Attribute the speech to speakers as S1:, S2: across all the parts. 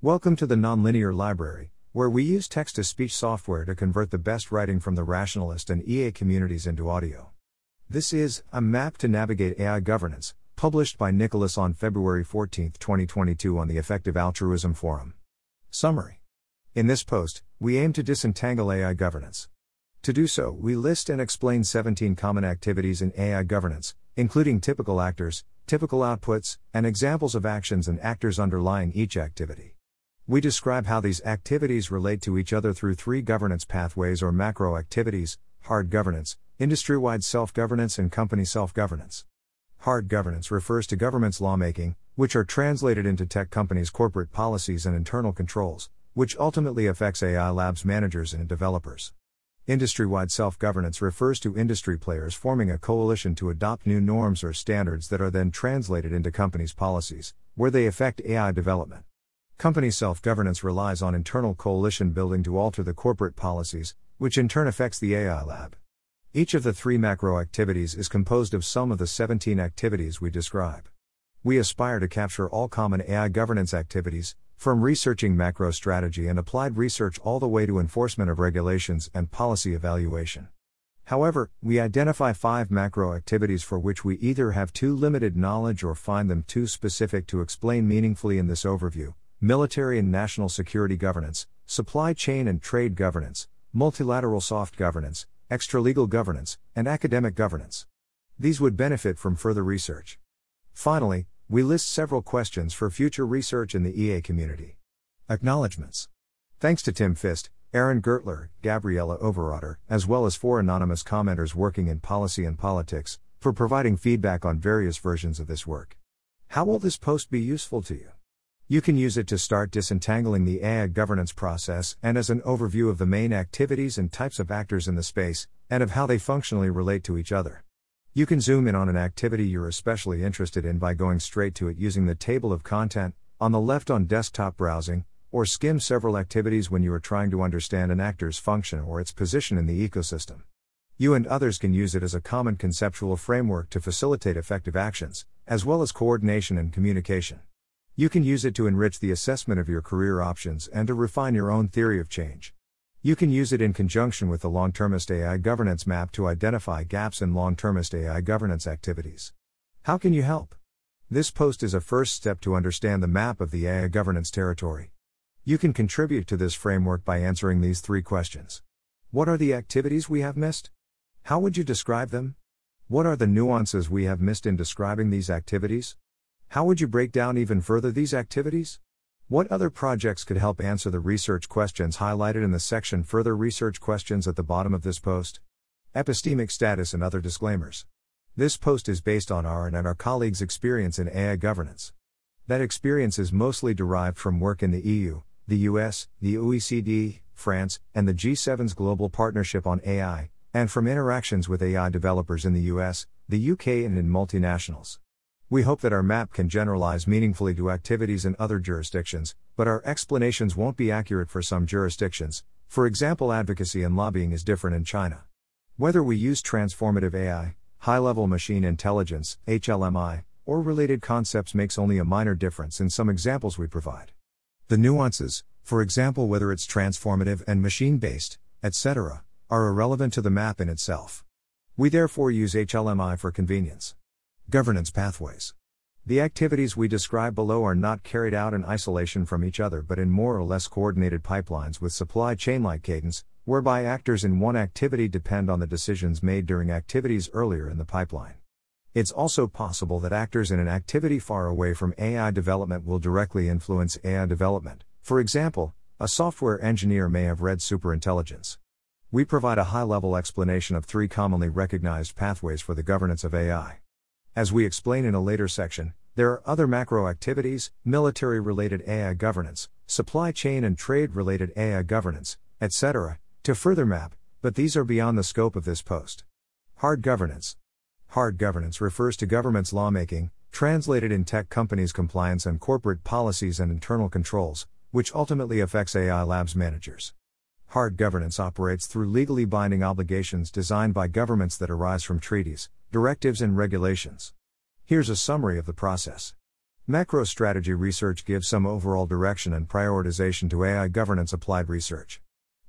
S1: Welcome to the Nonlinear Library, where we use text to speech software to convert the best writing from the rationalist and EA communities into audio. This is A Map to Navigate AI Governance, published by Nicolas on February 14, 2022, on the Effective Altruism Forum. Summary In this post, we aim to disentangle AI governance. To do so, we list and explain 17 common activities in AI governance, including typical actors, typical outputs, and examples of actions and actors underlying each activity. We describe how these activities relate to each other through three governance pathways or macro activities hard governance, industry wide self governance, and company self governance. Hard governance refers to government's lawmaking, which are translated into tech companies' corporate policies and internal controls, which ultimately affects AI labs managers and developers. Industry wide self governance refers to industry players forming a coalition to adopt new norms or standards that are then translated into companies' policies, where they affect AI development. Company self governance relies on internal coalition building to alter the corporate policies, which in turn affects the AI lab. Each of the three macro activities is composed of some of the 17 activities we describe. We aspire to capture all common AI governance activities, from researching macro strategy and applied research all the way to enforcement of regulations and policy evaluation. However, we identify five macro activities for which we either have too limited knowledge or find them too specific to explain meaningfully in this overview military and national security governance, supply chain and trade governance, multilateral soft governance, extralegal governance, and academic governance. These would benefit from further research. Finally, we list several questions for future research in the EA community. Acknowledgements. Thanks to Tim Fist, Aaron Gertler, Gabriella Overotter, as well as four anonymous commenters working in policy and politics, for providing feedback on various versions of this work. How will this post be useful to you? You can use it to start disentangling the AI governance process and as an overview of the main activities and types of actors in the space, and of how they functionally relate to each other. You can zoom in on an activity you're especially interested in by going straight to it using the table of content, on the left on desktop browsing, or skim several activities when you are trying to understand an actor's function or its position in the ecosystem. You and others can use it as a common conceptual framework to facilitate effective actions, as well as coordination and communication. You can use it to enrich the assessment of your career options and to refine your own theory of change. You can use it in conjunction with the long termist AI governance map to identify gaps in long termist AI governance activities. How can you help? This post is a first step to understand the map of the AI governance territory. You can contribute to this framework by answering these three questions What are the activities we have missed? How would you describe them? What are the nuances we have missed in describing these activities? How would you break down even further these activities? What other projects could help answer the research questions highlighted in the section Further Research Questions at the bottom of this post? Epistemic status and other disclaimers. This post is based on our and our colleagues' experience in AI governance. That experience is mostly derived from work in the EU, the US, the OECD, France, and the G7's Global Partnership on AI, and from interactions with AI developers in the US, the UK, and in multinationals. We hope that our map can generalize meaningfully to activities in other jurisdictions, but our explanations won't be accurate for some jurisdictions. For example, advocacy and lobbying is different in China. Whether we use transformative AI, high level machine intelligence, HLMI, or related concepts makes only a minor difference in some examples we provide. The nuances, for example, whether it's transformative and machine based, etc., are irrelevant to the map in itself. We therefore use HLMI for convenience. Governance pathways. The activities we describe below are not carried out in isolation from each other but in more or less coordinated pipelines with supply chain like cadence, whereby actors in one activity depend on the decisions made during activities earlier in the pipeline. It's also possible that actors in an activity far away from AI development will directly influence AI development. For example, a software engineer may have read superintelligence. We provide a high level explanation of three commonly recognized pathways for the governance of AI. As we explain in a later section, there are other macro activities, military related AI governance, supply chain and trade related AI governance, etc., to further map, but these are beyond the scope of this post. Hard governance. Hard governance refers to government's lawmaking, translated in tech companies' compliance and corporate policies and internal controls, which ultimately affects AI labs managers. Hard governance operates through legally binding obligations designed by governments that arise from treaties, directives, and regulations. Here's a summary of the process. MacroStrategy research gives some overall direction and prioritization to AI governance applied research.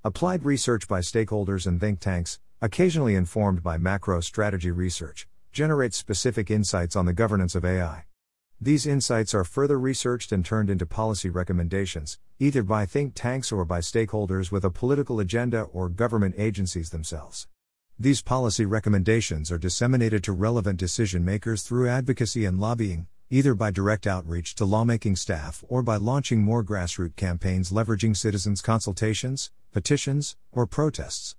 S1: Applied research by stakeholders and think tanks, occasionally informed by MacroStrategy research, generates specific insights on the governance of AI. These insights are further researched and turned into policy recommendations, either by think tanks or by stakeholders with a political agenda or government agencies themselves. These policy recommendations are disseminated to relevant decision makers through advocacy and lobbying, either by direct outreach to lawmaking staff or by launching more grassroots campaigns leveraging citizens' consultations, petitions, or protests.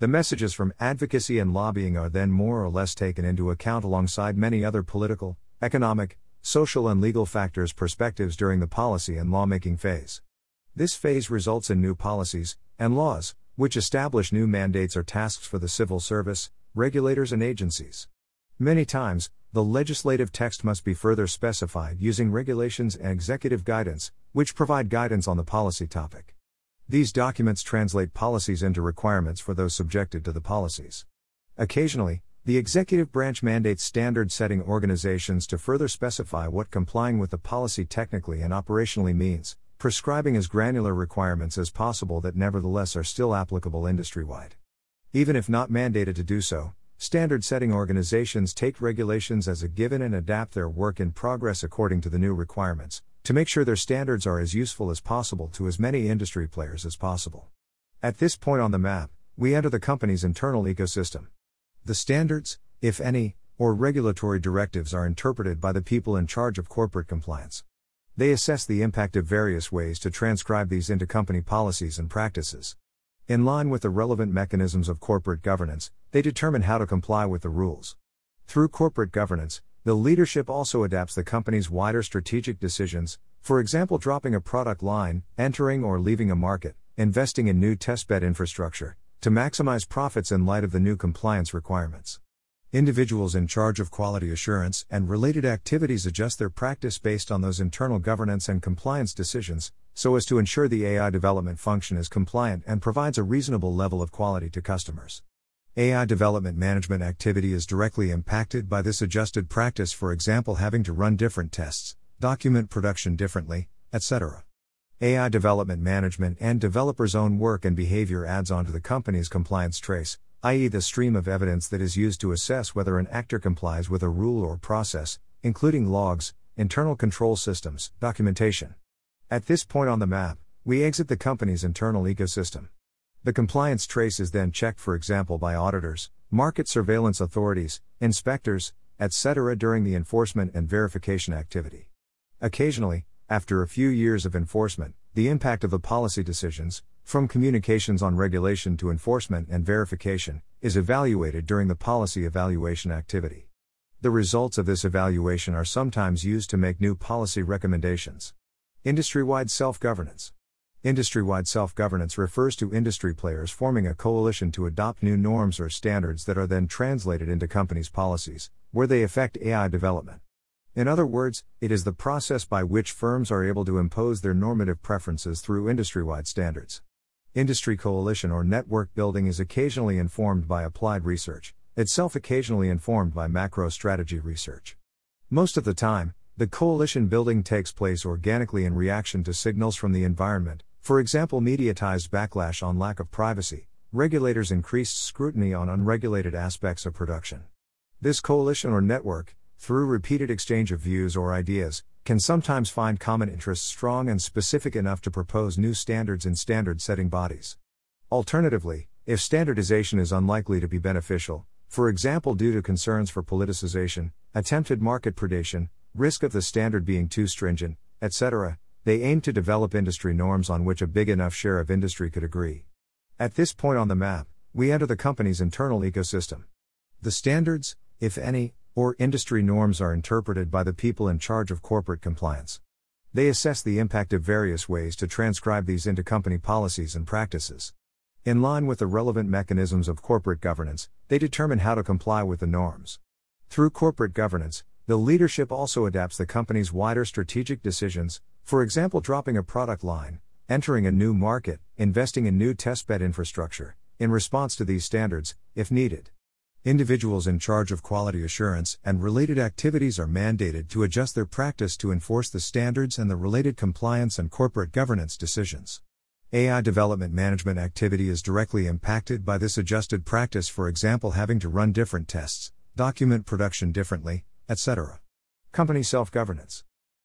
S1: The messages from advocacy and lobbying are then more or less taken into account alongside many other political, economic, social, and legal factors' perspectives during the policy and lawmaking phase. This phase results in new policies and laws, which establish new mandates or tasks for the civil service, regulators, and agencies. Many times, the legislative text must be further specified using regulations and executive guidance, which provide guidance on the policy topic. These documents translate policies into requirements for those subjected to the policies. Occasionally, the executive branch mandates standard setting organizations to further specify what complying with the policy technically and operationally means, prescribing as granular requirements as possible that nevertheless are still applicable industry wide. Even if not mandated to do so, standard setting organizations take regulations as a given and adapt their work in progress according to the new requirements, to make sure their standards are as useful as possible to as many industry players as possible. At this point on the map, we enter the company's internal ecosystem. The standards, if any, or regulatory directives are interpreted by the people in charge of corporate compliance. They assess the impact of various ways to transcribe these into company policies and practices. In line with the relevant mechanisms of corporate governance, they determine how to comply with the rules. Through corporate governance, the leadership also adapts the company's wider strategic decisions, for example, dropping a product line, entering or leaving a market, investing in new testbed infrastructure, to maximize profits in light of the new compliance requirements. Individuals in charge of quality assurance and related activities adjust their practice based on those internal governance and compliance decisions, so as to ensure the AI development function is compliant and provides a reasonable level of quality to customers. AI development management activity is directly impacted by this adjusted practice, for example, having to run different tests, document production differently, etc. AI development management and developers' own work and behavior adds on to the company's compliance trace, i.e., the stream of evidence that is used to assess whether an actor complies with a rule or process, including logs, internal control systems, documentation. At this point on the map, we exit the company's internal ecosystem. The compliance trace is then checked, for example, by auditors, market surveillance authorities, inspectors, etc., during the enforcement and verification activity. Occasionally, after a few years of enforcement, the impact of the policy decisions, from communications on regulation to enforcement and verification, is evaluated during the policy evaluation activity. The results of this evaluation are sometimes used to make new policy recommendations. Industry wide self governance. Industry wide self governance refers to industry players forming a coalition to adopt new norms or standards that are then translated into companies' policies, where they affect AI development. In other words, it is the process by which firms are able to impose their normative preferences through industry wide standards. Industry coalition or network building is occasionally informed by applied research, itself occasionally informed by MacroStrategy research. Most of the time, the coalition building takes place organically in reaction to signals from the environment, for example, mediatized backlash on lack of privacy, regulators' increased scrutiny on unregulated aspects of production. This coalition or network, through repeated exchange of views or ideas, can sometimes find common interests strong and specific enough to propose new standards in standard setting bodies. Alternatively, if standardization is unlikely to be beneficial, for example due to concerns for politicization, attempted market predation, risk of the standard being too stringent, etc., they aim to develop industry norms on which a big enough share of industry could agree. At this point on the map, we enter the company's internal ecosystem. The standards, if any, or industry norms are interpreted by the people in charge of corporate compliance. They assess the impact of various ways to transcribe these into company policies and practices. In line with the relevant mechanisms of corporate governance, they determine how to comply with the norms. Through corporate governance, the leadership also adapts the company's wider strategic decisions, for example, dropping a product line, entering a new market, investing in new testbed infrastructure, in response to these standards, if needed. Individuals in charge of quality assurance and related activities are mandated to adjust their practice to enforce the standards and the related compliance and corporate governance decisions. AI development management activity is directly impacted by this adjusted practice, for example, having to run different tests, document production differently, etc. Company self governance.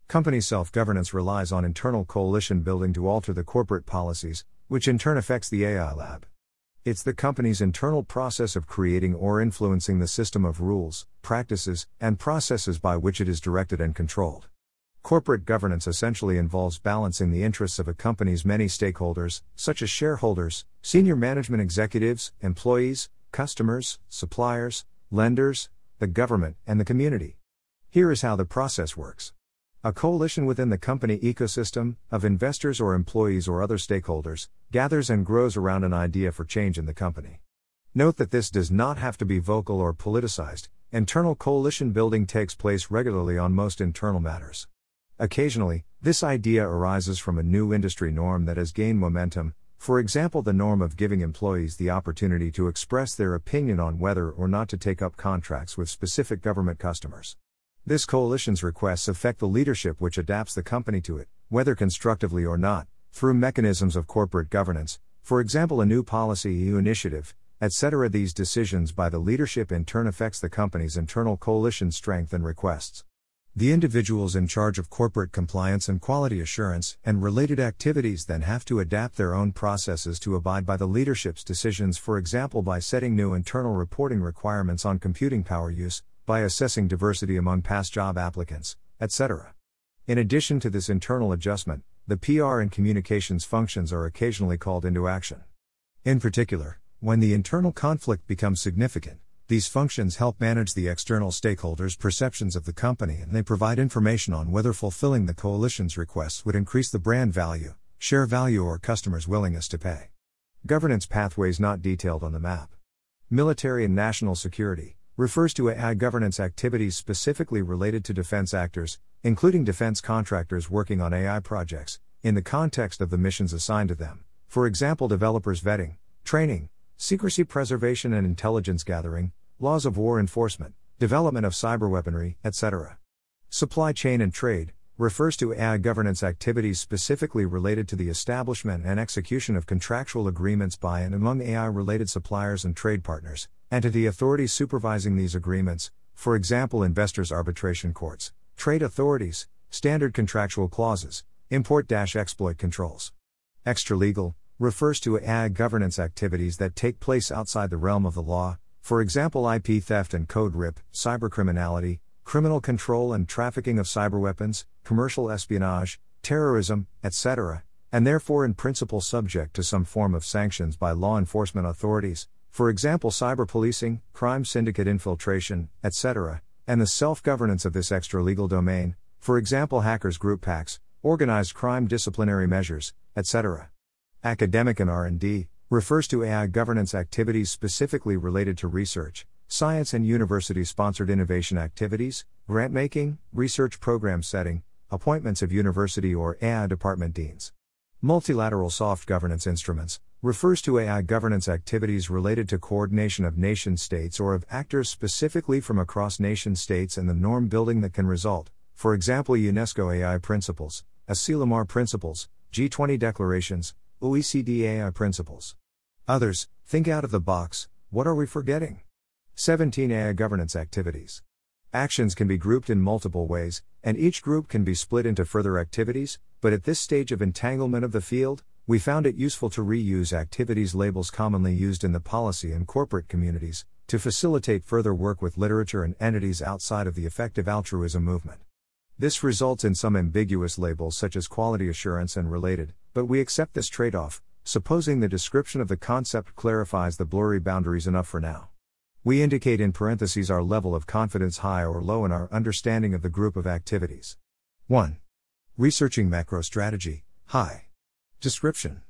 S1: Company self governance relies on internal coalition building to alter the corporate policies, which in turn affects the AI lab. It's the company's internal process of creating or influencing the system of rules, practices, and processes by which it is directed and controlled. Corporate governance essentially involves balancing the interests of a company's many stakeholders, such as shareholders, senior management executives, employees, customers, suppliers, lenders, the government, and the community. Here is how the process works. A coalition within the company ecosystem, of investors or employees or other stakeholders, gathers and grows around an idea for change in the company. Note that this does not have to be vocal or politicized, internal coalition building takes place regularly on most internal matters. Occasionally, this idea arises from a new industry norm that has gained momentum, for example, the norm of giving employees the opportunity to express their opinion on whether or not to take up contracts with specific government customers. This coalition's requests affect the leadership which adapts the company to it, whether constructively or not, through mechanisms of corporate governance, for example, a new policy, EU initiative, etc. These decisions by the leadership in turn affects the company's internal coalition strength and requests. The individuals in charge of corporate compliance and quality assurance and related activities then have to adapt their own processes to abide by the leadership's decisions, for example, by setting new internal reporting requirements on computing power use, by assessing diversity among past job applicants, etc. In addition to this internal adjustment, the PR and communications functions are occasionally called into action. In particular, when the internal conflict becomes significant, these functions help manage the external stakeholders' perceptions of the company and they provide information on whether fulfilling the coalition's requests would increase the brand value, share value, or customers' willingness to pay. Governance pathways not detailed on the map. Military and national security refers to AI governance activities specifically related to defense actors, including defense contractors working on AI projects, in the context of the missions assigned to them. For example, developers vetting, training, secrecy preservation and intelligence gathering, laws of war enforcement, development of cyber weaponry, etc. Supply chain and trade refers to AI governance activities specifically related to the establishment and execution of contractual agreements by and among AI related suppliers and trade partners, and to the authorities supervising these agreements, for example, investors' arbitration courts, trade authorities, standard contractual clauses, import exploit controls. Extralegal refers to AI governance activities that take place outside the realm of the law, for example, IP theft and code rip, cybercriminality, criminal control and trafficking of cyberweapons, commercial espionage, terrorism, etc., and therefore in principle subject to some form of sanctions by law enforcement authorities, for example, cyber policing, crime syndicate infiltration, etc., and the self governance of this extra legal domain, for example, hackers group packs, organized crime disciplinary measures, etc. Academic and R&D refers to AI governance activities specifically related to research, science and university sponsored innovation activities, grant making, research program setting, appointments of university or AI department deans. Multilateral soft governance instruments refers to AI governance activities related to coordination of nation states or of actors specifically from across nation states and the norm building that can result, for example, UNESCO AI principles, Asilomar principles, G20 declarations, OECD AI principles. Others, think out of the box, what are we forgetting? 17 AI governance activities. Actions can be grouped in multiple ways, and each group can be split into further activities, but at this stage of entanglement of the field, we found it useful to reuse activities labels commonly used in the policy and corporate communities, to facilitate further work with literature and entities outside of the effective altruism movement. This results in some ambiguous labels such as quality assurance and related, but we accept this trade off, supposing the description of the concept clarifies the blurry boundaries enough for now. We indicate in parentheses our level of confidence high or low in our understanding of the group of activities. 1. Researching macro strategy, high. Description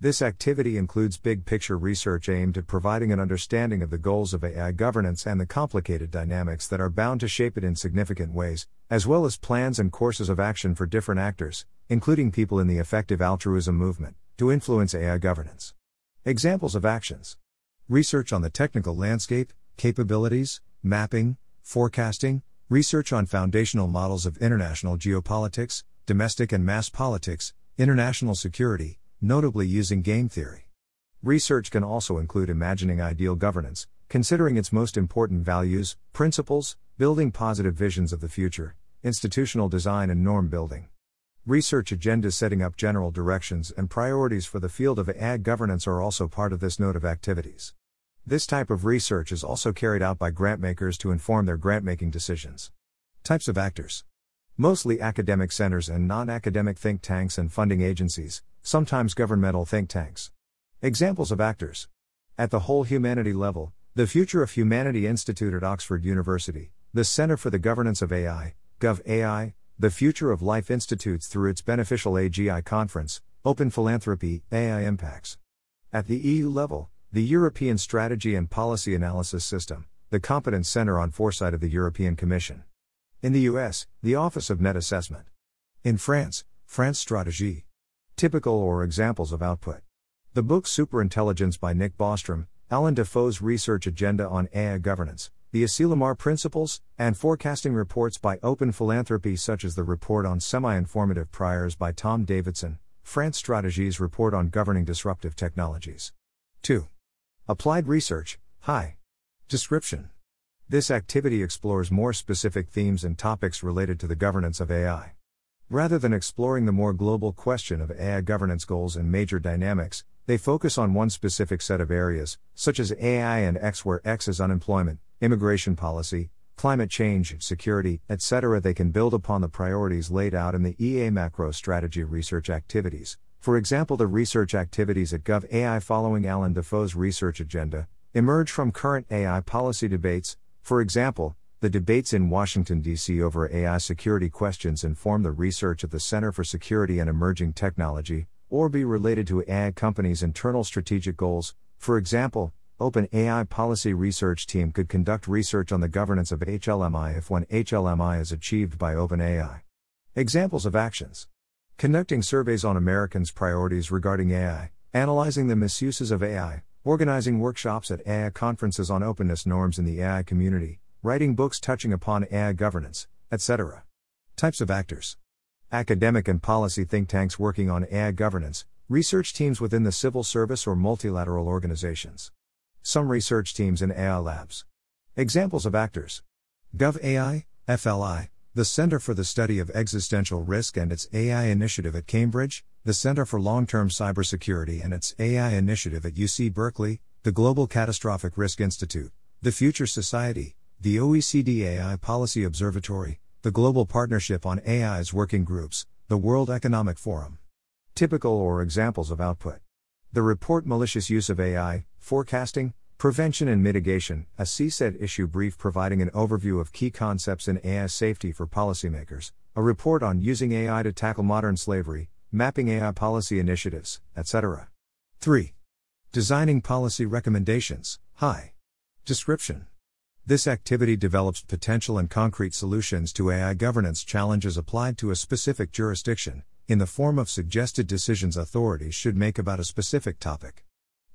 S1: This activity includes big picture research aimed at providing an understanding of the goals of AI governance and the complicated dynamics that are bound to shape it in significant ways, as well as plans and courses of action for different actors, including people in the effective altruism movement, to influence AI governance. Examples of actions Research on the technical landscape, capabilities, mapping, forecasting, research on foundational models of international geopolitics, domestic and mass politics, international security, notably using game theory. Research can also include imagining ideal governance, considering its most important values, principles, building positive visions of the future, institutional design, and norm building. Research agendas setting up general directions and priorities for the field of AI governance are also part of this node of activities. This type of research is also carried out by grantmakers to inform their grant-making decisions. Types of actors. Mostly academic centers and non-academic think tanks and funding agencies, sometimes governmental think tanks. Examples of actors. At the whole humanity level, the Future of Humanity Institute at Oxford University, the Center for the Governance of AI, GovAI, the Future of Life Institutes through its beneficial AGI conference, Open Philanthropy, AI Impacts. At the EU level, the European Strategy and Policy Analysis System, the Competence Center on Foresight of the European Commission. In the US, the Office of Net Assessment. In France, France Stratégie. Typical or examples of output. The book Superintelligence by Nick Bostrom, Allan Dafoe's Research Agenda on AI Governance, the Asilomar Principles, and forecasting reports by Open Philanthropy, such as the report on semi informative priors by Tom Davidson, France Strategies report on governing disruptive technologies. 2. Applied Research, Hi. Description. This activity explores more specific themes and topics related to the governance of AI. Rather than exploring the more global question of AI governance goals and major dynamics, they focus on one specific set of areas, such as AI and X, where X is unemployment, immigration policy, climate change, security, etc. They can build upon the priorities laid out in the EA macro strategy research activities. For example, the research activities at GovAI following Allan Dafoe's research agenda emerge from current AI policy debates. For example, the debates in Washington, D.C. over AI security questions inform the research at the Center for Security and Emerging Technology, or be related to AI companies' internal strategic goals. For example, OpenAI Policy Research Team could conduct research on the governance of HLMI if one HLMI is achieved by OpenAI. Examples of actions Conducting surveys on Americans' priorities regarding AI, analyzing the misuses of AI, organizing workshops at AI conferences on openness norms in the AI community, writing books touching upon AI governance, etc. Types of actors Academic and policy think tanks working on AI governance, research teams within the civil service or multilateral organizations some research teams in AI labs. Examples of actors GovAI, FLI, the Center for the Study of Existential Risk and its AI initiative at Cambridge, the Center for Long Term Cybersecurity and its AI initiative at UC Berkeley, the Global Catastrophic Risk Institute, the Future Society, the OECD AI Policy Observatory, the Global Partnership on AI's Working Groups, the World Economic Forum. Typical or examples of output. The report Malicious Use of AI, Forecasting, Prevention and Mitigation, a CSET issue brief providing an overview of key concepts in AI safety for policymakers, a report on using AI to tackle modern slavery, mapping AI policy initiatives, etc. 3. Designing policy recommendations, Hi. Description. This activity develops potential and concrete solutions to AI governance challenges applied to a specific jurisdiction, in the form of suggested decisions authorities should make about a specific topic.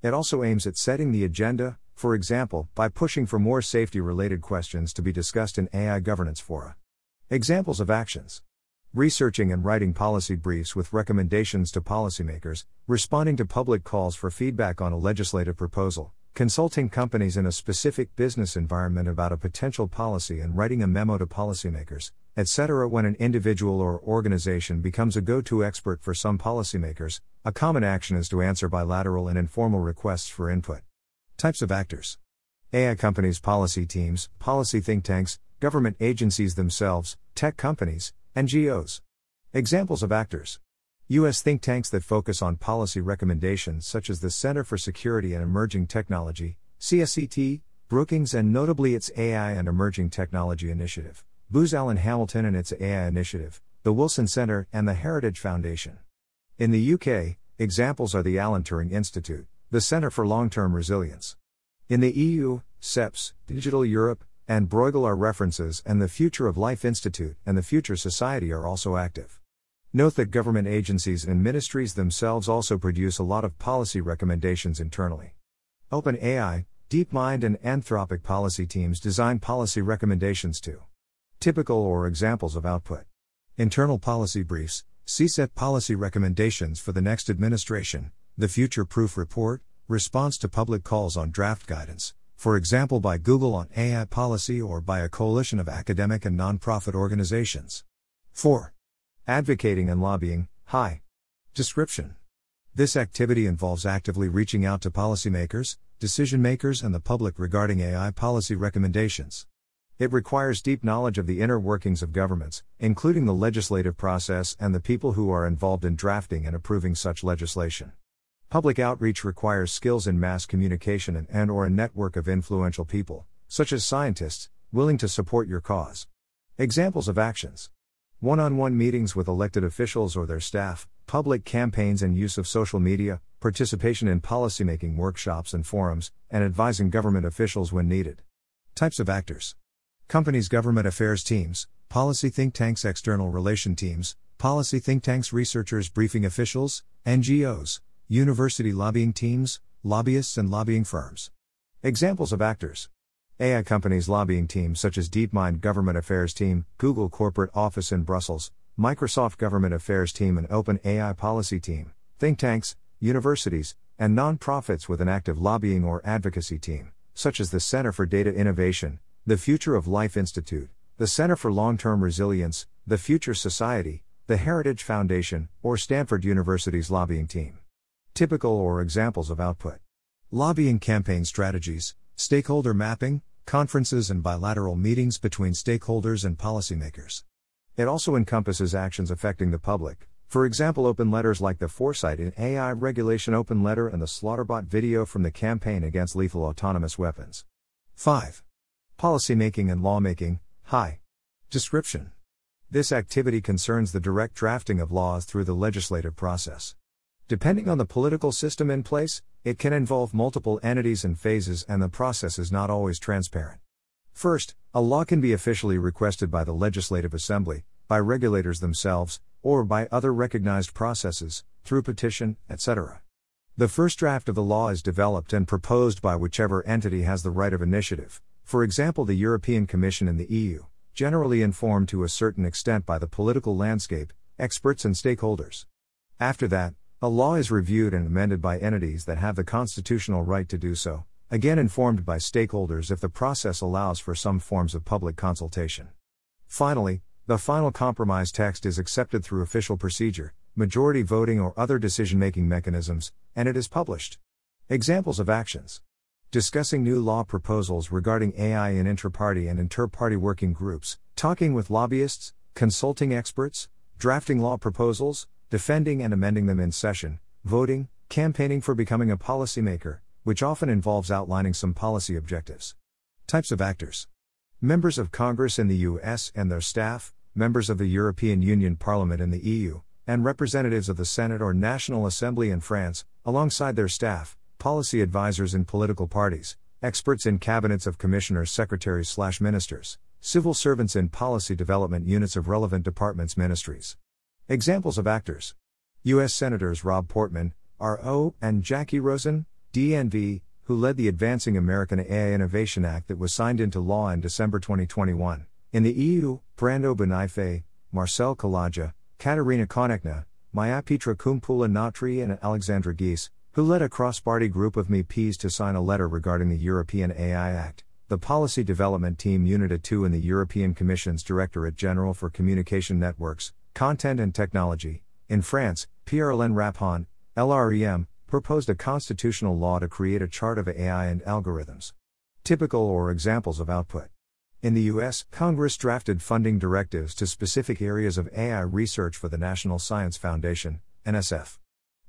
S1: It also aims at setting the agenda, for example, by pushing for more safety related questions to be discussed in AI governance fora. Examples of actions Researching and writing policy briefs with recommendations to policymakers, responding to public calls for feedback on a legislative proposal, consulting companies in a specific business environment about a potential policy and writing a memo to policymakers, etc. When an individual or organization becomes a go to expert for some policymakers, a common action is to answer bilateral and informal requests for input. Types of actors AI companies, policy teams, policy think tanks, government agencies themselves, tech companies, NGOs. Examples of actors U.S. think tanks that focus on policy recommendations such as the Center for Security and Emerging Technology, CSET, Brookings, and notably its AI and Emerging Technology Initiative, Booz Allen Hamilton and its AI Initiative, the Wilson Center, and the Heritage Foundation. In the UK, examples are the Alan Turing Institute, the Center for Long Term Resilience. In the EU, CEPS, Digital Europe, and Bruegel are references, and the Future of Life Institute and the Future Society are also active. Note that government agencies and ministries themselves also produce a lot of policy recommendations internally. OpenAI, DeepMind and Anthropic policy teams design policy recommendations to. Typical or examples of output. Internal policy briefs, CSET policy recommendations for the next administration, the Future Proof Report, response to public calls on draft guidance, for example by Google on AI policy or by a coalition of academic and nonprofit organizations. 4. Advocating and lobbying, hi. Description. This activity involves actively reaching out to policymakers, decision makers, and the public regarding AI policy recommendations. It requires deep knowledge of the inner workings of governments, including the legislative process and the people who are involved in drafting and approving such legislation. Public outreach requires skills in mass communication and, and or a network of influential people, such as scientists, willing to support your cause. Examples of actions. One-on-one meetings with elected officials or their staff, public campaigns and use of social media, participation in policymaking workshops and forums, and advising government officials when needed. Types of actors. Companies' government affairs teams, policy think tanks, external relation teams, policy think tanks, researchers, briefing officials, NGOs, university lobbying teams, lobbyists, and lobbying firms. Examples of actors AI companies' lobbying teams such as DeepMind Government Affairs Team, Google Corporate Office in Brussels, Microsoft Government Affairs Team, and OpenAI Policy Team, think tanks, universities, and nonprofits with an active lobbying or advocacy team, such as the Center for Data Innovation, the Future of Life Institute, the Center for Long Term Resilience, the Future Society, the Heritage Foundation, or Stanford University's lobbying team. Typical or examples of output lobbying campaign strategies, stakeholder mapping, conferences and bilateral meetings between stakeholders and policymakers. It also encompasses actions affecting the public, for example, open letters like the Foresight in AI Regulation Open Letter and the Slaughterbot video from the Campaign Against Lethal Autonomous Weapons. 5. Policymaking and lawmaking, hi. Description. This activity concerns the direct drafting of laws through the legislative process. Depending on the political system in place, it can involve multiple entities and phases, and the process is not always transparent. First, a law can be officially requested by the Legislative Assembly, by regulators themselves, or by other recognized processes, through petition, etc. The first draft of the law is developed and proposed by whichever entity has the right of initiative, for example, the European Commission and the EU, generally informed to a certain extent by the political landscape, experts, and stakeholders. After that, a law is reviewed and amended by entities that have the constitutional right to do so, again informed by stakeholders if the process allows for some forms of public consultation. Finally, the final compromise text is accepted through official procedure, majority voting, or other decision making mechanisms, and it is published. Examples of actions discussing new law proposals regarding AI in intra-party and inter-party working groups, talking with lobbyists, consulting experts, drafting law proposals, defending and amending them in session, voting, campaigning for becoming a policymaker, which often involves outlining some policy objectives. Types of actors Members of Congress in the US and their staff, members of the European Union Parliament in the EU, and representatives of the Senate or National Assembly in France, alongside their staff, policy advisors in political parties, experts in cabinets of commissioners, secretaries, slash ministers, civil servants in policy development units of relevant departments, ministries. Examples of actors U.S. Senators Rob Portman, R.O., and Jacky Rosen, DNV, who led the Advancing American AI Innovation Act that was signed into law in December 2021. In the EU, Brando Benifei, Marcel Kolaja, Kateřina Konečná, Maya Petra Kumpula Natri, and Alexandra Geese, who led a cross-party group of MEPs to sign a letter regarding the European AI Act, the Policy Development Team Unit 2 in the European Commission's Directorate General for Communication Networks, Content and Technology, in France, Pierre-Alain Raphan, LREM, proposed a constitutional law to create a chart of AI and algorithms. Typical or examples of output. In the US, Congress drafted funding directives to specific areas of AI research for the National Science Foundation, NSF.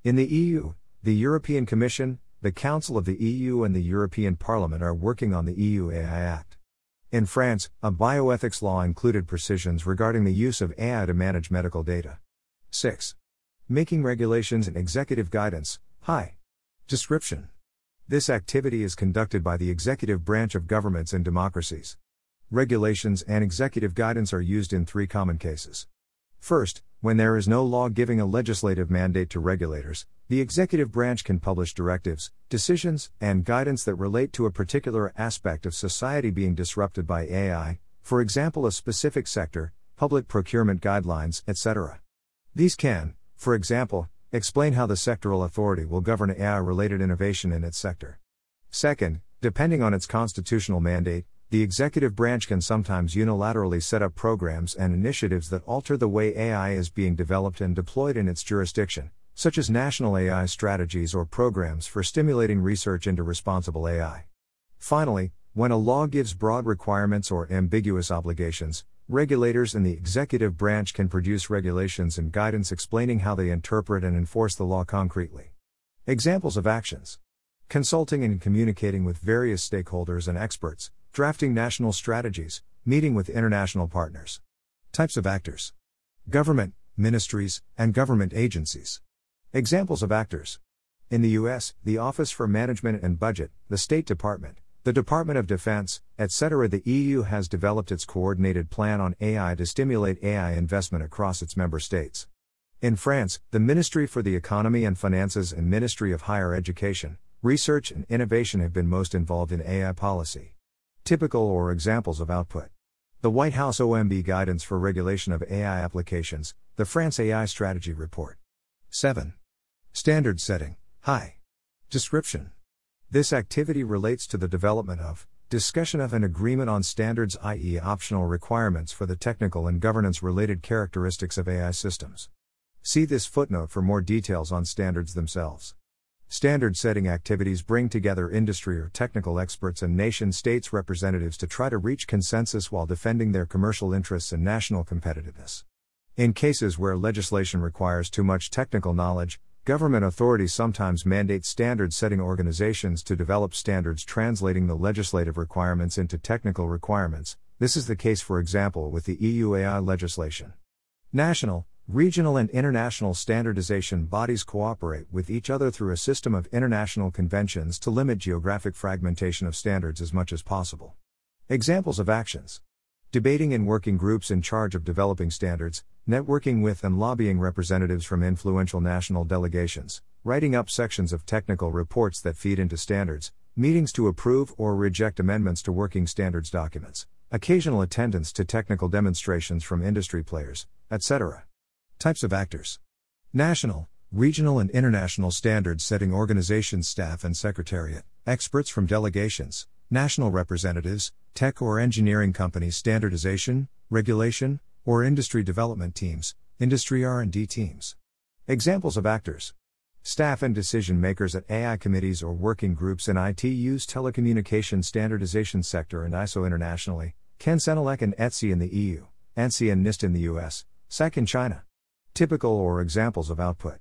S1: In the EU, the European Commission, the Council of the EU, and the European Parliament are working on the EU AI Act. In France, a bioethics law included precisions regarding the use of AI to manage medical data. 6. Making regulations and executive guidance. Hi. Description. This activity is conducted by the executive branch of governments and democracies. Regulations and executive guidance are used in three common cases. First, when there is no law giving a legislative mandate to regulators, the executive branch can publish directives, decisions, and guidance that relate to a particular aspect of society being disrupted by AI, for example, a specific sector, public procurement guidelines, etc. These can, for example, explain how the sectoral authority will govern AI related innovation in its sector. Second, depending on its constitutional mandate, the executive branch can sometimes unilaterally set up programs and initiatives that alter the way AI is being developed and deployed in its jurisdiction, such as national AI strategies or programs for stimulating research into responsible AI. Finally, when a law gives broad requirements or ambiguous obligations, regulators in the executive branch can produce regulations and guidance explaining how they interpret and enforce the law concretely. Examples of actions consulting and communicating with various stakeholders and experts, drafting national strategies, meeting with international partners. Types of actors government, ministries, and government agencies. Examples of actors in the US, the Office for Management and Budget, the State Department, the Department of Defense, etc. The EU has developed its coordinated plan on AI to stimulate AI investment across its member states. In France, the Ministry for the Economy and Finances and Ministry of Higher Education, Research and Innovation have been most involved in AI policy. Typical or examples of output. The White House OMB Guidance for Regulation of AI Applications, the France AI Strategy Report. 7. Standard setting. High. Description. This activity relates to the development of, discussion of, an agreement on standards, i.e., optional requirements for the technical and governance related characteristics of AI systems. See this footnote for more details on standards themselves. Standard setting activities bring together industry or technical experts and nation states representatives to try to reach consensus while defending their commercial interests and national competitiveness. In cases where legislation requires too much technical knowledge, government authorities sometimes mandate standard setting organizations to develop standards translating the legislative requirements into technical requirements. This is the case, for example, with the EU AI legislation. National, Regional and international standardization bodies cooperate with each other through a system of international conventions to limit geographic fragmentation of standards as much as possible. Examples of actions Debating in working groups in charge of developing standards, networking with and lobbying representatives from influential national delegations, writing up sections of technical reports that feed into standards, meetings to approve or reject amendments to working standards documents, occasional attendance to technical demonstrations from industry players, etc. Types of actors National, regional, and international standards setting organizations, staff, and secretariat, experts from delegations, national representatives, tech or engineering companies standardization, regulation, or industry development teams, industry R&D teams. Examples of actors Staff and decision makers at AI committees or working groups in ITU's telecommunication standardization sector and ISO internationally, CEN-CENELEC and ETSI in the EU, ANSI and NIST in the US, SAC in China. Typical or examples of output.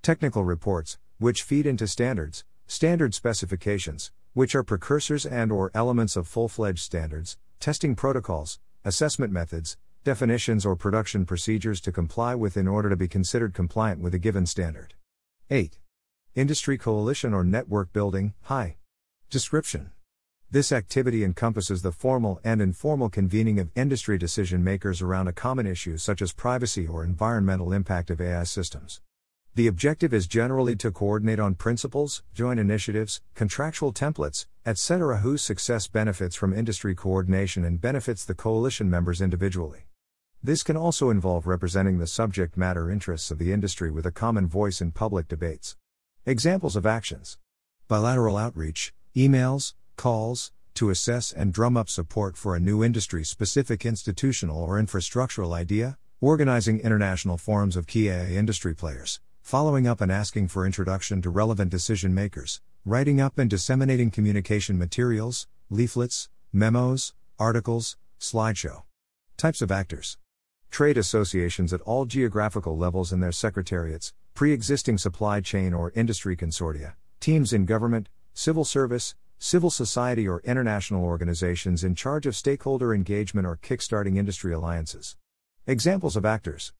S1: Technical reports, which feed into standards, standard specifications, which are precursors and or elements of full-fledged standards, testing protocols, assessment methods, definitions or production procedures to comply with in order to be considered compliant with a given standard. 8. Industry coalition or network building, hi. Description. This activity encompasses the formal and informal convening of industry decision makers around a common issue such as privacy or environmental impact of AI systems. The objective is generally to coordinate on principles, joint initiatives, contractual templates, etc., whose success benefits from industry coordination and benefits the coalition members individually. This can also involve representing the subject matter interests of the industry with a common voice in public debates. Examples of actions bilateral outreach, emails, calls, to assess and drum up support for a new industry specific institutional or infrastructural idea, organizing international forums of key AI industry players, following up and asking for introduction to relevant decision makers, writing up and disseminating communication materials, leaflets, memos, articles, slideshow. Types of actors Trade associations at all geographical levels and their secretariats, pre existing supply chain or industry consortia, teams in government, civil service, civil society or international organizations in charge of stakeholder engagement or kickstarting industry alliances. Examples of actors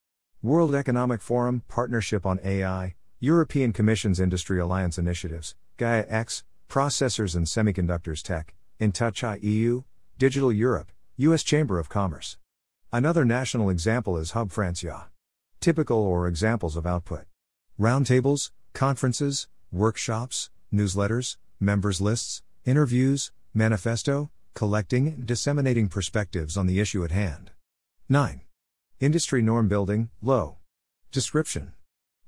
S1: World Economic Forum, Partnership on AI, European Commission's Industry Alliance Initiatives, Gaia X, Processors and Semiconductors Tech, InTouch EU, Digital Europe, U.S. Chamber of Commerce. Another national example is Hub France Typical or examples of output roundtables, conferences, workshops, newsletters, members lists, interviews, manifesto, collecting disseminating perspectives on the issue at hand. 9. Industry norm building, low. Description.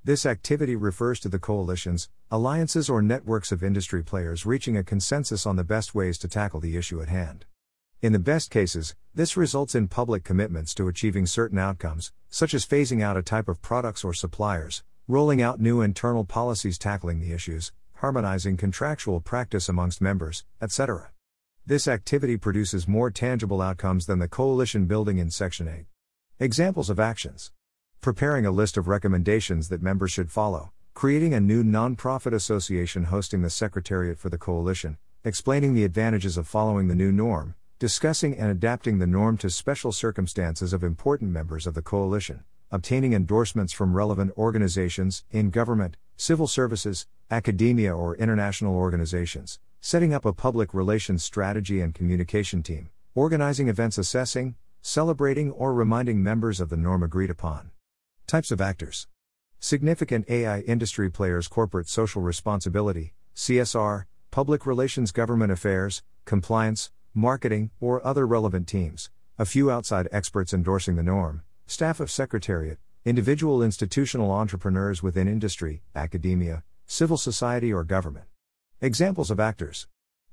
S1: This activity refers to the coalitions, alliances, or networks of industry players reaching a consensus on the best ways to tackle the issue at hand. In the best cases, this results in public commitments to achieving certain outcomes, such as phasing out a type of products or suppliers, rolling out new internal policies tackling the issues, harmonizing contractual practice amongst members, etc. This activity produces more tangible outcomes than the coalition building in Section 8. Examples of actions. Preparing a list of recommendations that members should follow, creating a new nonprofit association hosting the secretariat for the coalition, explaining the advantages of following the new norm, discussing and adapting the norm to special circumstances of important members of the coalition, obtaining endorsements from relevant organizations in government, civil services, academia, or international organizations, setting up a public relations strategy and communication team, organizing events assessing, celebrating, or reminding members of the norm agreed upon. Types of actors. Significant AI industry players, corporate social responsibility, CSR, public relations, government affairs, compliance, marketing, or other relevant teams, a few outside experts endorsing the norm, staff of secretariat, individual institutional entrepreneurs within industry, academia, civil society, or government. Examples of actors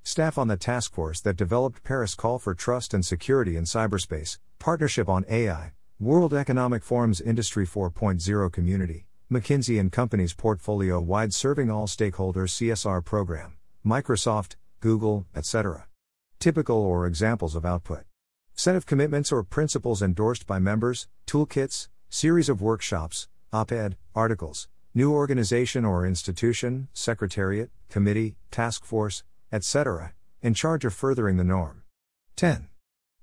S1: Staff on the task force that developed Paris Call for Trust and Security in Cyberspace, Partnership on AI, World Economic Forum's Industry 4.0 Community, McKinsey and Company's portfolio wide serving all stakeholders CSR program, Microsoft, Google, etc. Typical or examples of output. Set of commitments or principles endorsed by members, toolkits, series of workshops, op ed, articles, new organization or institution, secretariat, committee, task force, etc., in charge of furthering the norm. 10.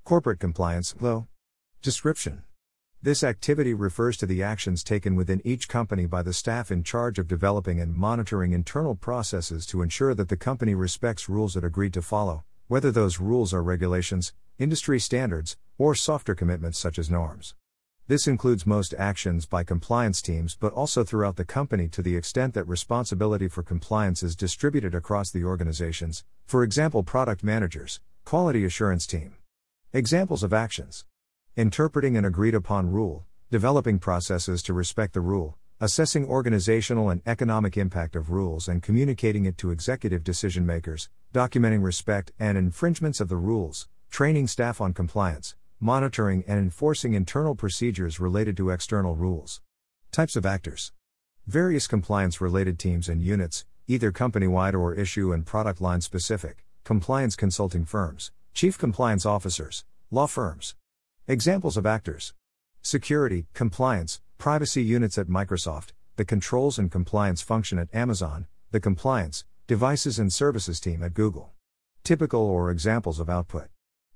S1: Corporate compliance, low. Description. This activity refers to the actions taken within each company by the staff in charge of developing and monitoring internal processes to ensure that the company respects rules it agreed to follow, whether those rules are regulations, industry standards, or softer commitments such as norms. This includes most actions by compliance teams but also throughout the company to the extent that responsibility for compliance is distributed across the organizations, for example, product managers, quality assurance team. Examples of actions Interpreting an agreed upon rule, developing processes to respect the rule, assessing organizational and economic impact of rules and communicating it to executive decision makers, documenting respect and infringements of the rules, training staff on compliance, monitoring and enforcing internal procedures related to external rules. Types of actors Various compliance related teams and units, either company wide or issue and product line specific, compliance consulting firms, chief compliance officers, law firms. Examples of actors Security, compliance, privacy units at Microsoft, the controls and compliance function at Amazon, the compliance, devices and services team at Google. Typical or examples of output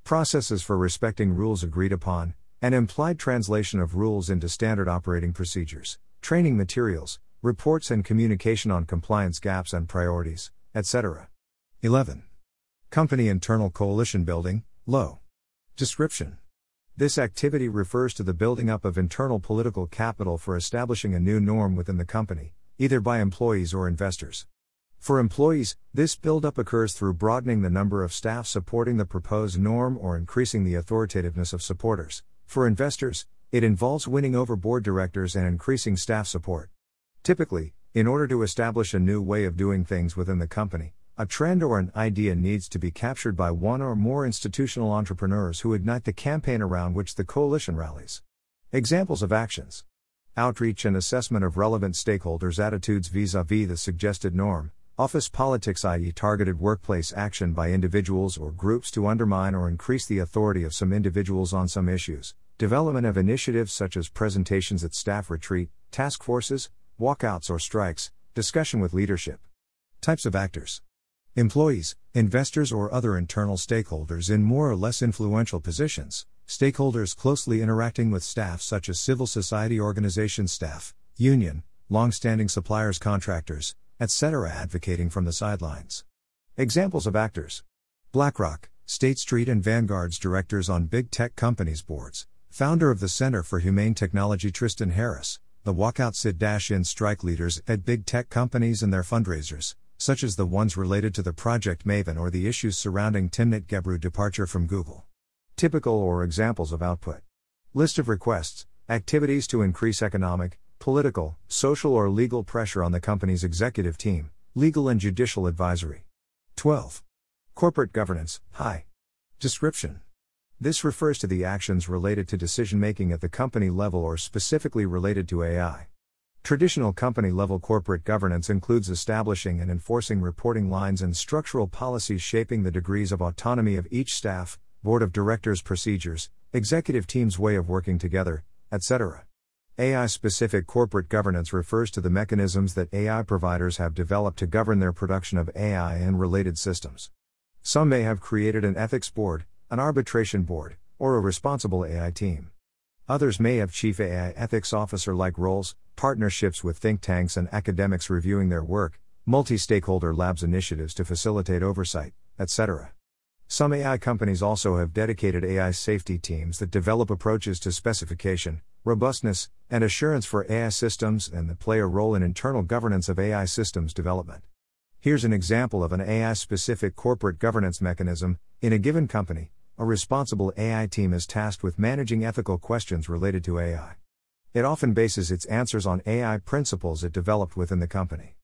S1: processes for respecting rules agreed upon, an implied translation of rules into standard operating procedures, training materials, reports and communication on compliance gaps and priorities, etc. 11. Company internal coalition building, low. Description this activity refers to the building up of internal political capital for establishing a new norm within the company, either by employees or investors. For employees, this buildup occurs through broadening the number of staff supporting the proposed norm or increasing the authoritativeness of supporters. For investors, it involves winning over board directors and increasing staff support. Typically, in order to establish a new way of doing things within the company, a trend or an idea needs to be captured by one or more institutional entrepreneurs who ignite the campaign around which the coalition rallies. Examples of actions Outreach and assessment of relevant stakeholders' attitudes vis a vis the suggested norm, office politics, i.e., targeted workplace action by individuals or groups to undermine or increase the authority of some individuals on some issues, development of initiatives such as presentations at staff retreat, task forces, walkouts or strikes, discussion with leadership. Types of actors Employees, investors, or other internal stakeholders in more or less influential positions, stakeholders closely interacting with staff such as civil society organization staff, union, long-standing suppliers contractors, etc. advocating from the sidelines. Examples of actors BlackRock, State Street and Vanguard's directors on big tech companies' boards, founder of the Center for Humane Technology Tristan Harris, The walkout sit in strike leaders at big tech companies and their fundraisers, such as the ones related to the Project Maven or the issues surrounding Timnit Gebru departure from Google. Typical or examples of output. List of requests, activities to increase economic, political, social, or legal pressure on the company's executive team, legal and judicial advisory. 12. Corporate governance, high. Description. This refers to the actions related to decision making at the company level or specifically related to AI. Traditional company level corporate governance includes establishing and enforcing reporting lines and structural policies shaping the degrees of autonomy of each staff, board of directors procedures, executive team's way of working together, etc. AI specific corporate governance refers to the mechanisms that AI providers have developed to govern their production of AI and related systems. Some may have created an ethics board, an arbitration board, or a responsible AI team. Others may have chief AI ethics officer like roles, partnerships with think tanks and academics reviewing their work, multi stakeholder labs initiatives to facilitate oversight, etc. Some AI companies also have dedicated AI safety teams that develop approaches to specification, robustness, and assurance for AI systems and that play a role in internal governance of AI systems development. Here's an example of an AI specific corporate governance mechanism in a given company, a responsible AI team is tasked with managing ethical questions related to AI. It often bases its answers on AI principles it developed within the company.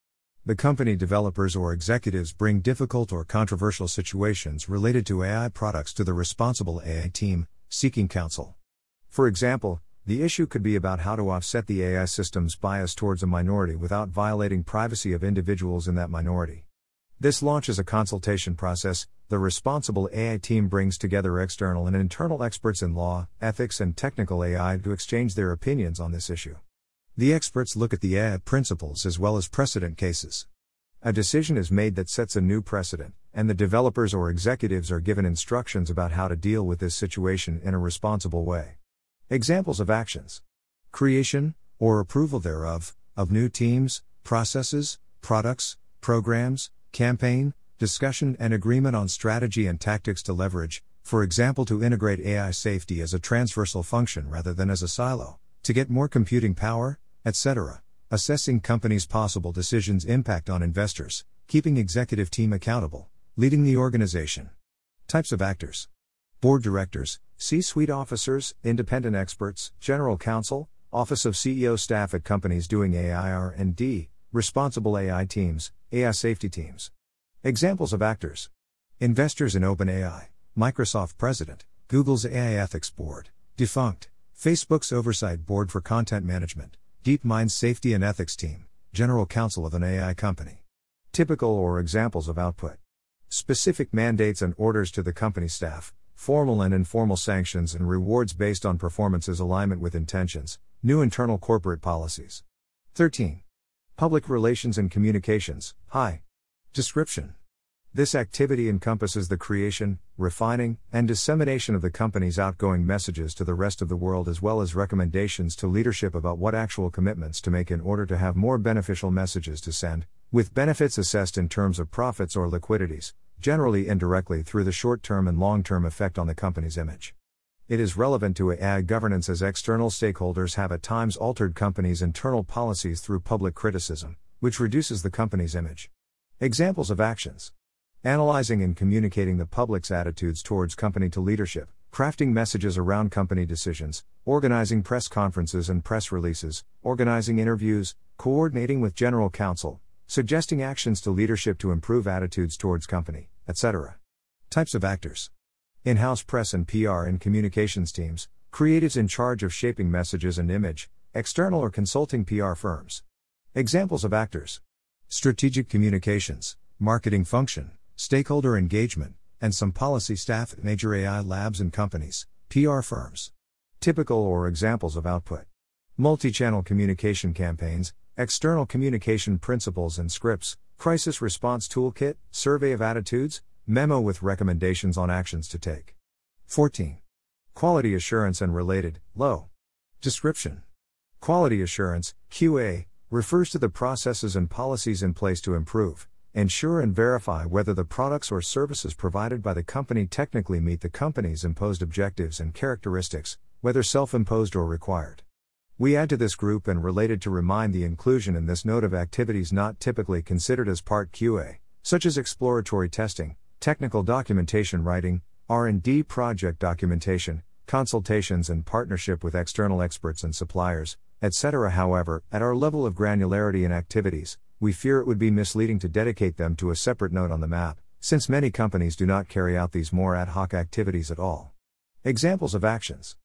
S1: The company developers or executives bring difficult or controversial situations related to AI products to the responsible AI team, seeking counsel. For example, the issue could be about how to offset the AI system's bias towards a minority without violating privacy of individuals in that minority. This launches a consultation process. The responsible AI team brings together external and internal experts in law, ethics, and technical AI to exchange their opinions on this issue. The experts look at the AI principles as well as precedent cases. A decision is made that sets a new precedent, and the developers or executives are given instructions about how to deal with this situation in a responsible way. Examples of actions creation, or approval thereof, of new teams, processes, products, programs, campaign, discussion and agreement on strategy and tactics to leverage, for example, to integrate AI safety as a transversal function rather than as a silo, to get more computing power, etc. Assessing companies' possible decisions' impact on investors, keeping executive team accountable, leading the organization. Types of actors Board directors, C suite officers, independent experts, general counsel, Office of CEO staff at companies doing AI R&D, responsible AI teams, AI safety teams. Examples of actors Investors in OpenAI, Microsoft President, Google's AI Ethics Board, defunct, Facebook's Oversight Board for Content Management, DeepMind's Safety and Ethics Team, General Counsel of an AI company. Typical or examples of output Specific mandates and orders to the company staff, formal and informal sanctions and rewards based on performance's alignment with intentions, new internal corporate policies. 13. Public Relations and Communications, High. Description. This activity encompasses the creation, refining, and dissemination of the company's outgoing messages to the rest of the world as well as recommendations to leadership about what actual commitments to make in order to have more beneficial messages to send, with benefits assessed in terms of profits or liquidities, generally indirectly through the short term and long term effect on the company's image. It is relevant to AI governance as external stakeholders have at times altered companies' internal policies through public criticism, which reduces the company's image. Examples of actions Analyzing and communicating the public's attitudes towards company to leadership, crafting messages around company decisions, organizing press conferences and press releases, organizing interviews, coordinating with general counsel, suggesting actions to leadership to improve attitudes towards company, etc. Types of actors in house press and PR and communications teams, creatives in charge of shaping messages and image, external or consulting PR firms. Examples of actors strategic communications, marketing function, stakeholder engagement, and some policy staff at major AI labs and companies, PR firms. Typical or examples of output multi channel communication campaigns, external communication principles and scripts, crisis response toolkit, survey of attitudes, Memo with recommendations on actions to take. 14. Quality assurance and related, low. Description. Quality assurance, QA, refers to the processes and policies in place to improve, ensure, and verify whether the products or services provided by the company technically meet the company's imposed objectives and characteristics, whether self imposed or required. We add to this group and related to remind the inclusion in this note of activities not typically considered as part QA, such as exploratory testing, technical documentation writing, R&D project documentation, consultations and partnership with external experts and suppliers, etc. However, at our level of granularity in activities, we fear it would be misleading to dedicate them to a separate note on the map, since many companies do not carry out these more ad hoc activities at all. Examples of actions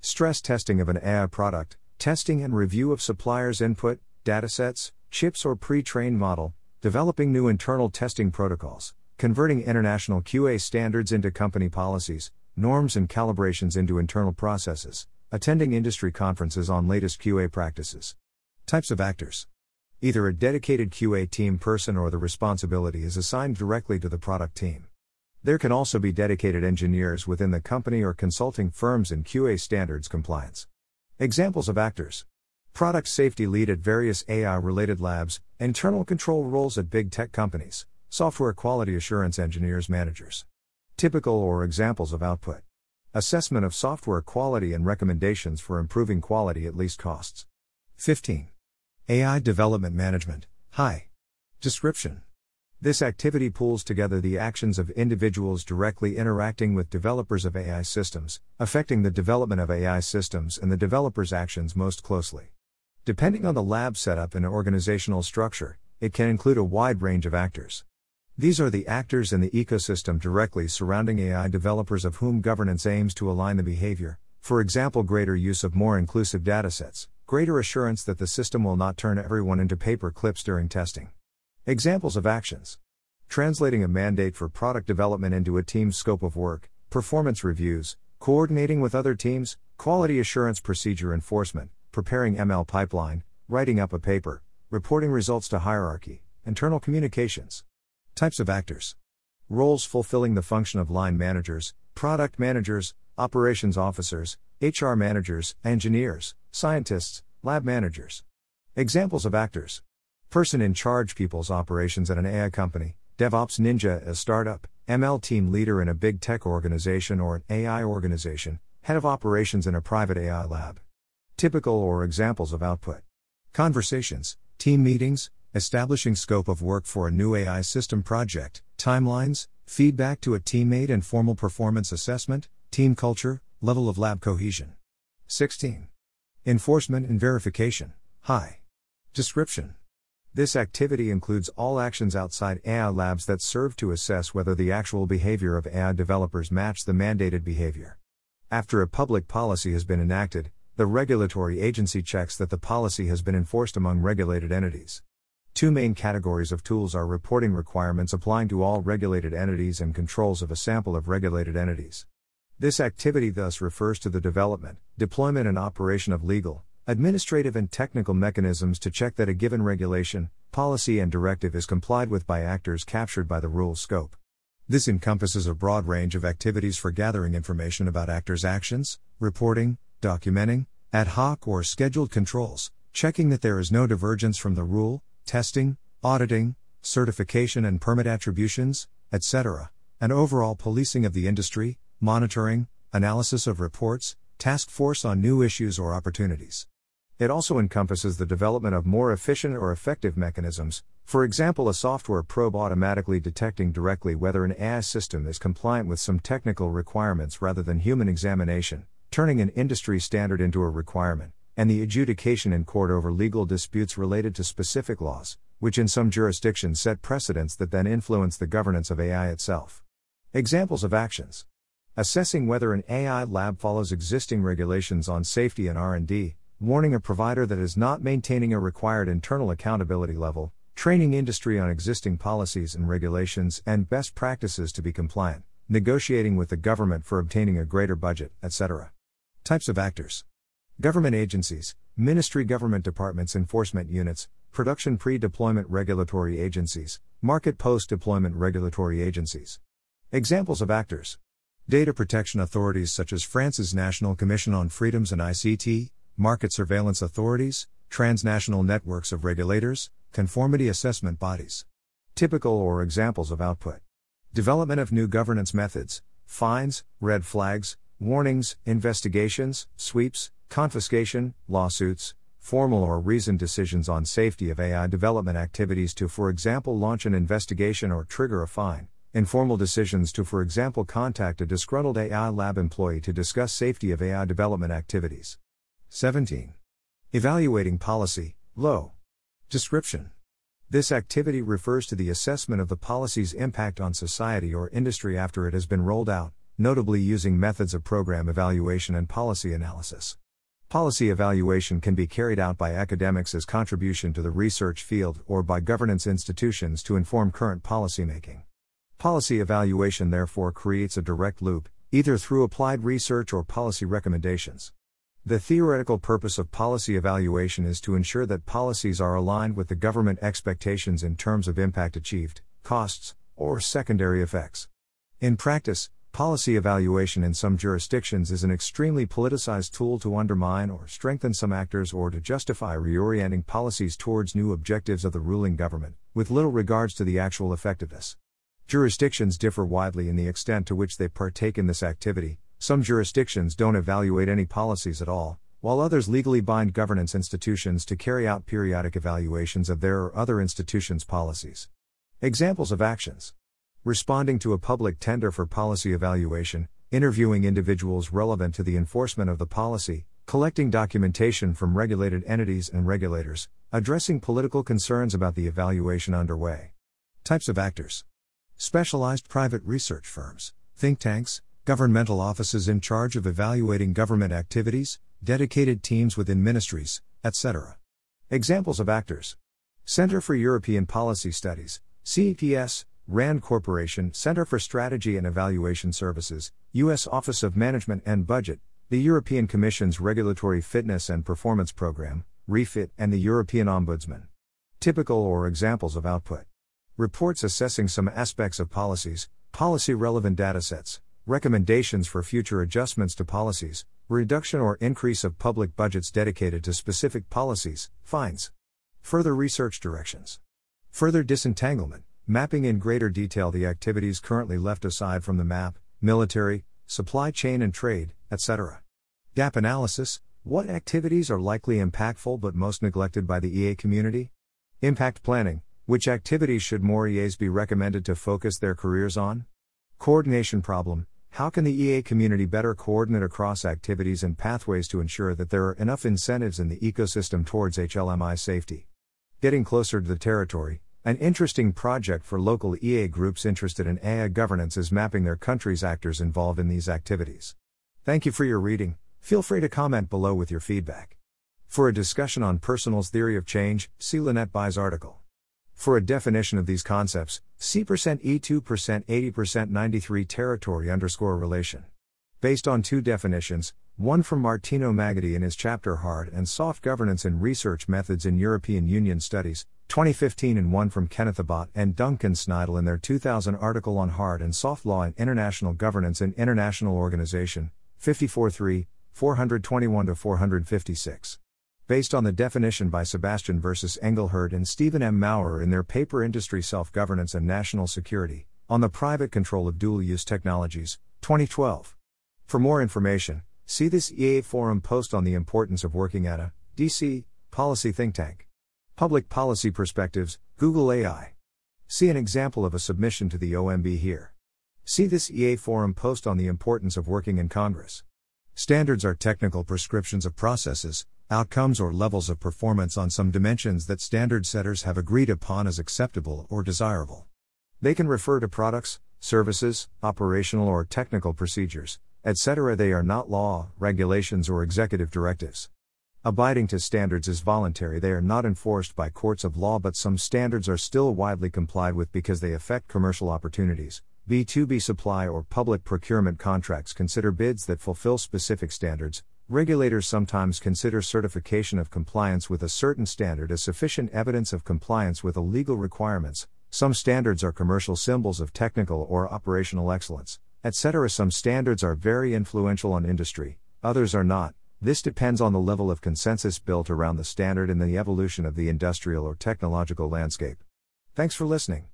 S1: Stress testing of an AI product, testing and review of suppliers' input, datasets, chips or pre trained model, developing new internal testing protocols, converting international QA standards into company policies, norms, and calibrations into internal processes, attending industry conferences on latest QA practices. Types of actors Either a dedicated QA team person or the responsibility is assigned directly to the product team. There can also be dedicated engineers within the company or consulting firms in QA standards compliance. Examples of actors Product safety lead at various AI related labs, internal control roles at big tech companies, software quality assurance engineers managers. Typical or examples of output Assessment of software quality and recommendations for improving quality at least costs. 15. AI Development Management. Hi. Description this activity pulls together the actions of individuals directly interacting with developers of AI systems, affecting the development of AI systems and the developer's actions most closely. Depending on the lab setup and organizational structure, it can include a wide range of actors. These are the actors in the ecosystem directly surrounding AI developers of whom governance aims to align the behavior, for example, greater use of more inclusive datasets, greater assurance that the system will not turn everyone into paper clips during testing. Examples of actions Translating a mandate for product development into a team's scope of work, performance reviews, coordinating with other teams, quality assurance procedure enforcement, preparing ML pipeline, writing up a paper, reporting results to hierarchy, internal communications. Types of actors Roles fulfilling the function of line managers, product managers, operations officers, HR managers, engineers, scientists, lab managers. Examples of actors Person in charge people's operations at an AI company, DevOps Ninja a startup, ML team leader in a big tech organization or an AI organization, head of operations in a private AI lab. Typical or examples of output Conversations, team meetings, establishing scope of work for a new AI system project, timelines, feedback to a teammate and formal performance assessment, team culture, level of lab cohesion. 16. Enforcement and verification. High. Description this activity includes all actions outside AI labs that serve to assess whether the actual behavior of AI developers match the mandated behavior. After a public policy has been enacted, the regulatory agency checks that the policy has been enforced among regulated entities. Two main categories of tools are reporting requirements applying to all regulated entities and controls of a sample of regulated entities. This activity thus refers to the development, deployment, and operation of legal, Administrative and technical mechanisms to check that a given regulation, policy, and directive is complied with by actors captured by the rule's scope. This encompasses a broad range of activities for gathering information about actors' actions, reporting, documenting, ad hoc or scheduled controls, checking that there is no divergence from the rule, testing, auditing, certification and permit attributions, etc., and overall policing of the industry, monitoring, analysis of reports, task force on new issues or opportunities. It also encompasses the development of more efficient or effective mechanisms, for example, a software probe automatically detecting directly whether an AI system is compliant with some technical requirements rather than human examination, turning an industry standard into a requirement, and the adjudication in court over legal disputes related to specific laws, which in some jurisdictions set precedents that then influence the governance of AI itself. Examples of actions assessing whether an AI lab follows existing regulations on safety and R&D, warning a provider that is not maintaining a required internal accountability level, training industry on existing policies and regulations and best practices to be compliant, negotiating with the government for obtaining a greater budget, etc. Types of actors Government agencies, ministry government departments, enforcement units, production pre deployment regulatory agencies, market post deployment regulatory agencies. Examples of actors Data protection authorities such as France's National Commission on Freedoms and ICT, market surveillance authorities, transnational networks of regulators, conformity assessment bodies. Typical or examples of output development of new governance methods, fines, red flags, warnings, investigations, sweeps, confiscation, lawsuits, formal or reasoned decisions on safety of AI development activities to, for example, launch an investigation or trigger a fine, informal decisions to, for example, contact a disgruntled AI lab employee to discuss safety of AI development activities. 17. Evaluating policy, low. Description. This activity refers to the assessment of the policy's impact on society or industry after it has been rolled out, notably using methods of program evaluation and policy analysis. Policy evaluation can be carried out by academics as contribution to the research field or by governance institutions to inform current policymaking. Policy evaluation therefore creates a direct loop, either through applied research or policy recommendations. The theoretical purpose of policy evaluation is to ensure that policies are aligned with the government expectations in terms of impact achieved, costs, or secondary effects. In practice, policy evaluation in some jurisdictions is an extremely politicized tool to undermine or strengthen some actors or to justify reorienting policies towards new objectives of the ruling government, with little regards to the actual effectiveness. Jurisdictions differ widely in the extent to which they partake in this activity, some jurisdictions don't evaluate any policies at all, while others legally bind governance institutions to carry out periodic evaluations of their or other institutions' policies. Examples of actions Responding to a public tender for policy evaluation, interviewing individuals relevant to the enforcement of the policy, collecting documentation from regulated entities and regulators, addressing political concerns about the evaluation underway. Types of actors Specialized private research firms, think tanks, governmental offices in charge of evaluating government activities, dedicated teams within ministries, etc. Examples of actors Center for European Policy Studies, CEPS, RAND Corporation, Center for Strategy and Evaluation Services, U.S. Office of Management and Budget, the European Commission's Regulatory Fitness and Performance Program, REFIT, and the European Ombudsman. Typical or examples of output reports assessing some aspects of policies, policy relevant datasets, recommendations for future adjustments to policies, reduction or increase of public budgets dedicated to specific policies, fines. Further research directions. Further disentanglement, mapping in greater detail the activities currently left aside from the map, military, supply chain and trade, etc. Gap analysis what activities are likely impactful but most neglected by the EA community? Impact planning which activities should more EAs be recommended to focus their careers on? Coordination problem how can the EA community better coordinate across activities and pathways to ensure that there are enough incentives in the ecosystem towards HLMI safety? Getting closer to the territory, an interesting project for local EA groups interested in AI governance is mapping their country's actors involved in these activities. Thank you for your reading. Feel free to comment below with your feedback. For a discussion on Personal's theory of change, see Lynette Bye's article. For a definition of these concepts, percent E2 percent 80 percent 93 territory underscore relation. Based on two definitions, one from Martino Maggetti in his chapter Hard and Soft Governance in Research Methods in European Union Studies, 2015 and one from Kenneth Abbott and Duncan Snidal in their 2000 article on Hard and Soft Law in International Governance in International Organization, 54.3, 421 456 based on the definition by Sebastian versus Engelhardt and Stephen M. Maurer in their paper Industry Self Governance and National Security, on the private control of dual use technologies, 2012. For more information, see this EA forum post on the importance of working at a DC policy think tank. Public Policy Perspectives, Google AI. See an example of a submission to the OMB here. See this EA forum post on the importance of working in Congress. Standards are technical prescriptions of processes, outcomes or levels of performance on some dimensions that standard setters have agreed upon as acceptable or desirable. They can refer to products, services, operational or technical procedures, etc. They are not law, regulations, or executive directives. Abiding to standards is voluntary, they are not enforced by courts of law, but some standards are still widely complied with because they affect commercial opportunities. B2B supply or public procurement contracts consider bids that fulfill specific standards, Regulators sometimes consider certification of compliance with a certain standard as sufficient evidence of compliance with legal requirements. Some standards are commercial symbols of technical or operational excellence, etc. Some standards are very influential on industry, others are not. This depends on the level of consensus built around the standard and the evolution of the industrial or technological landscape. Thanks for listening.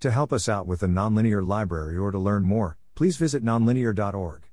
S1: To help us out with the Nonlinear Library or to learn more, please visit nonlinear.org.